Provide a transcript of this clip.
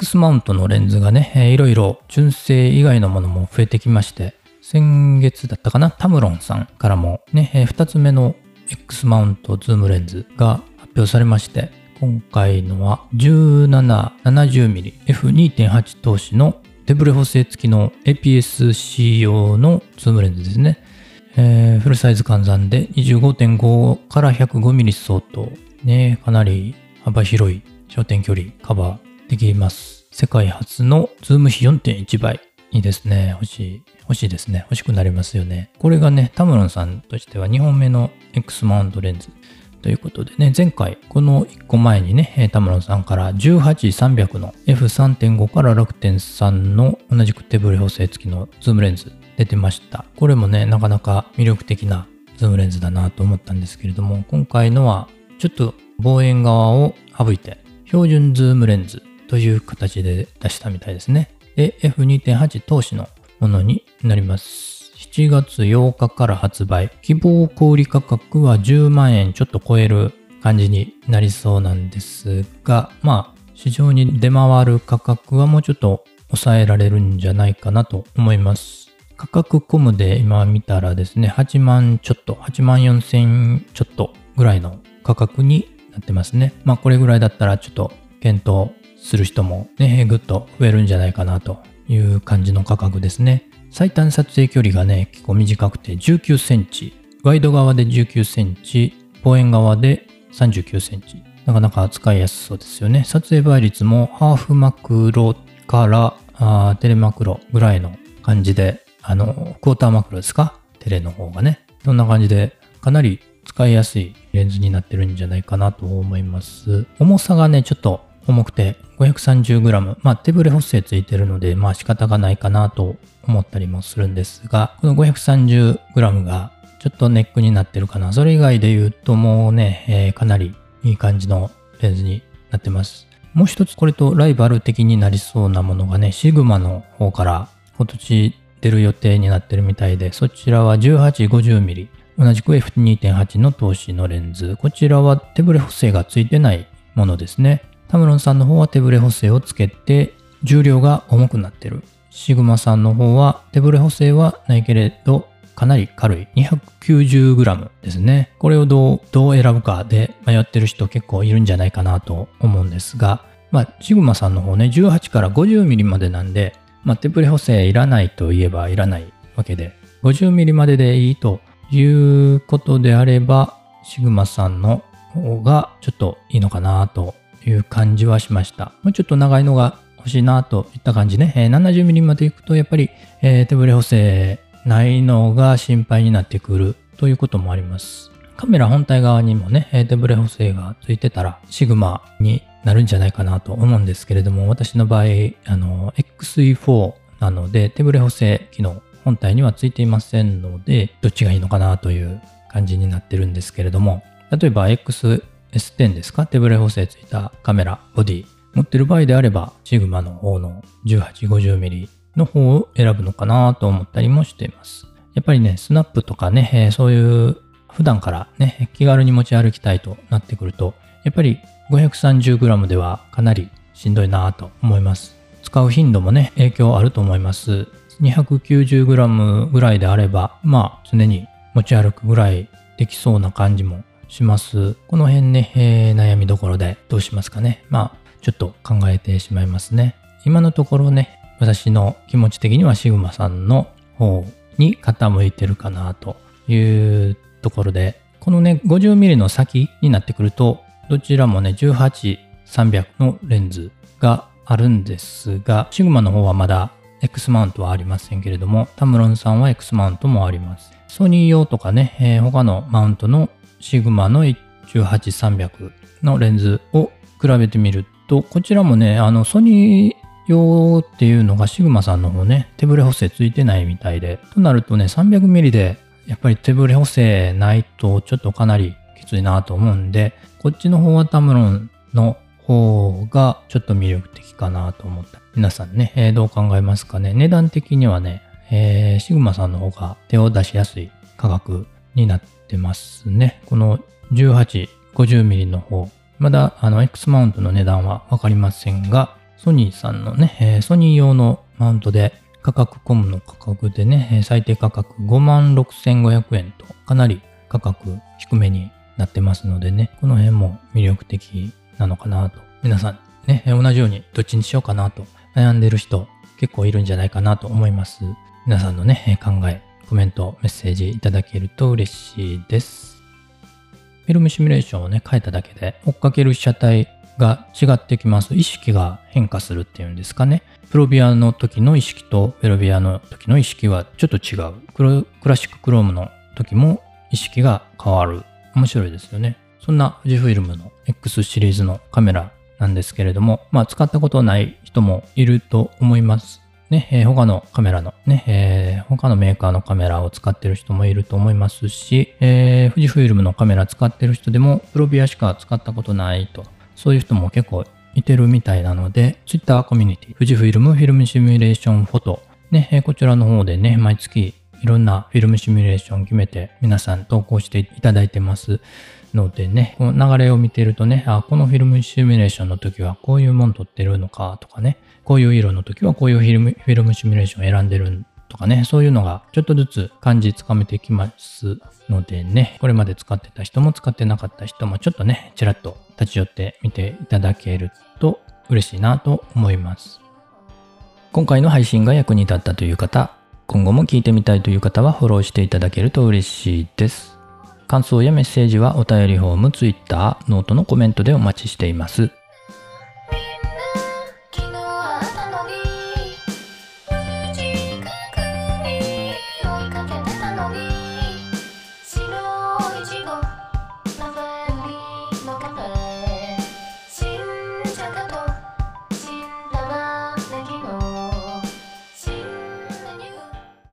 X マウントのレンズがね、いろいろ純正以外のものも増えてきまして、先月だったかな、タムロンさんからもね、えー、2つ目の X マウントズームレンズが発表されまして、今回のは 1770mm F2.8 通しの手ブレ補正付きの APS-C 用のズームレンズですね。えー、フルサイズ換算で25.5から 105mm 相当。ね、かなり幅広い焦点距離カバーできます。世界初のズーム比4.1倍いいですね。欲しい。欲しいですね。欲しくなりますよね。これがね、タムロンさんとしては2本目の X マウントレンズということでね、前回、この1個前にね、タムロンさんから18300の F3.5 から6.3の同じく手ブレ補正付きのズームレンズ出てました。これもね、なかなか魅力的なズームレンズだなと思ったんですけれども、今回のはちょっと望遠側を省いて、標準ズームレンズという形で出したみたいですね。で、F2.8 通しのものになります。7月8日から発売。希望小売価格は10万円ちょっと超える感じになりそうなんですが、まあ、市場に出回る価格はもうちょっと抑えられるんじゃないかなと思います。価格コムで今見たらですね、8万ちょっと、8万4千ちょっとぐらいの価格になってますね。まあこれぐらいだったらちょっと検討する人もね、ぐっと増えるんじゃないかなという感じの価格ですね。最短撮影距離がね、結構短くて19センチ。ワイド側で19センチ、望遠側で39センチ。なかなか使いやすそうですよね。撮影倍率もハーフマクロからテレマクロぐらいの感じで、あの、クォーターマクロですか？テレの方がね。そんな感じで、かなり使いやすいレンズになってるんじゃないかなと思います。重さがね、ちょっと重くて 530g。まあ手ブレ補正ついてるので、まあ仕方がないかなと思ったりもするんですが、この 530g がちょっとネックになってるかな。それ以外で言うともうね、えー、かなりいい感じのレンズになってます。もう一つこれとライバル的になりそうなものがね、シグマの方から今年出る予定になってるみたいで、そちらは 1850mm。同じく F2.8 の投資のレンズ。こちらは手ブレ補正がついてないものですね。タムロンさんの方は手ブレ補正をつけて重量が重くなってる。シグマさんの方は手ブレ補正はないけれどかなり軽い 290g ですね。これをどう、どう選ぶかで迷ってる人結構いるんじゃないかなと思うんですが、まあ、シグマさんの方ね、18から 50mm までなんで、まあ、手ブレ補正いらないといえばいらないわけで、50mm まででいいということであれば、シグマさんの方がちょっといいのかなという感じはしました。もうちょっと長いのが欲しいなといった感じね。えー、70mm まで行くとやっぱり、えー、手ブレ補正ないのが心配になってくるということもあります。カメラ本体側にもね、手ブレ補正がついてたらシグマになるんじゃないかなと思うんですけれども、私の場合、あの、XE4 なので手ブレ補正機能本体にはついていませんので、どっちがいいのかなという感じになってるんですけれども、例えば X S10 ですか？手ブレ補正ついたカメラ、ボディ持ってる場合であれば、シグマの方の 1850mm の方を選ぶのかなと思ったりもしています。やっぱりね、スナップとかね、え、そういう普段からね、気軽に持ち歩きたいとなってくると、やっぱり 530g ではかなりしんどいなと思います。使う頻度もね、影響あると思います。290g ぐらいであれば、まあ常に持ち歩くぐらいできそうな感じもします。この辺ね、えー、悩みどころでどうしますかね。まあ、ちょっと考えてしまいますね。今のところね、私の気持ち的にはシグマさんの方に傾いてるかなというところで、このね、50mm の先になってくると、どちらもね、18300のレンズがあるんですが、シグマの方はまだ X マウントはありませんけれども、タムロンさんは X マウントもあります。ソニー用とかね、えー、他のマウントのシグマの18300のレンズを比べてみると、こちらもね、あの、ソニー用っていうのがシグマさんの方ね、手ブレ補正ついてないみたいで、となるとね、300mm でやっぱり手ブレ補正ないとちょっとかなりきついなと思うんで、こっちの方はタムロンの方がちょっと魅力的かなと思った。皆さんね、えー、どう考えますかね。値段的にはね、えー、シグマさんの方が手を出しやすい価格になってますね。この18、50mm の方。まだあの X マウントの値段はわかりませんが、ソニーさんのね、えーソニー用のマウントで価格コムの価格でね、最低価格56,500円とかなり価格低めになってますのでね、この辺も魅力的なのかなと。皆さんね、同じようにどっちにしようかなと悩んでる人結構いるんじゃないかなと思います。皆さんのね、考え、コメント、メッセージいただけると嬉しいです。フィルムシミュレーションをね、変えただけで、追っかける被写体が違ってきます。意識が変化するっていうんですかね。プロビアの時の意識とベロビアの時の意識はちょっと違う。クラシッククロームの時も意識が変わる。面白いですよね。そんな富士フイルムの X シリーズのカメラなんですけれども、まあ使ったことない人もいると思います。ね、えー他のカメラのね、えー他のメーカーのカメラを使ってる人もいると思いますし、えー富士フイルムのカメラ使ってる人でもプロビアしか使ったことないと、そういう人も結構いてるみたいなので、Twitter コミュニティ、富士フイルムフィルムシミュレーションフォト、ね、えーこちらの方でね、毎月いろんなフィルムシミュレーション決めて皆さん投稿していただいてます。のでね、この流れを見てるとね、あ、このフィルムシミュレーションの時はこういうもん撮ってるのかとかね、こういう色の時はこういうフィルムフィルムシミュレーションを選んでるとかね、そういうのがちょっとずつ感じつかめてきますのでね、これまで使ってた人も使ってなかった人もちょっとね、ちらっと立ち寄ってみていただけると嬉しいなと思います。今回の配信が役に立ったという方、今後も聞いてみたいという方はフォローしていただけると嬉しいです。感想やメッセージはお便りフォーム、ツイッター、ノートのコメントでお待ちしています。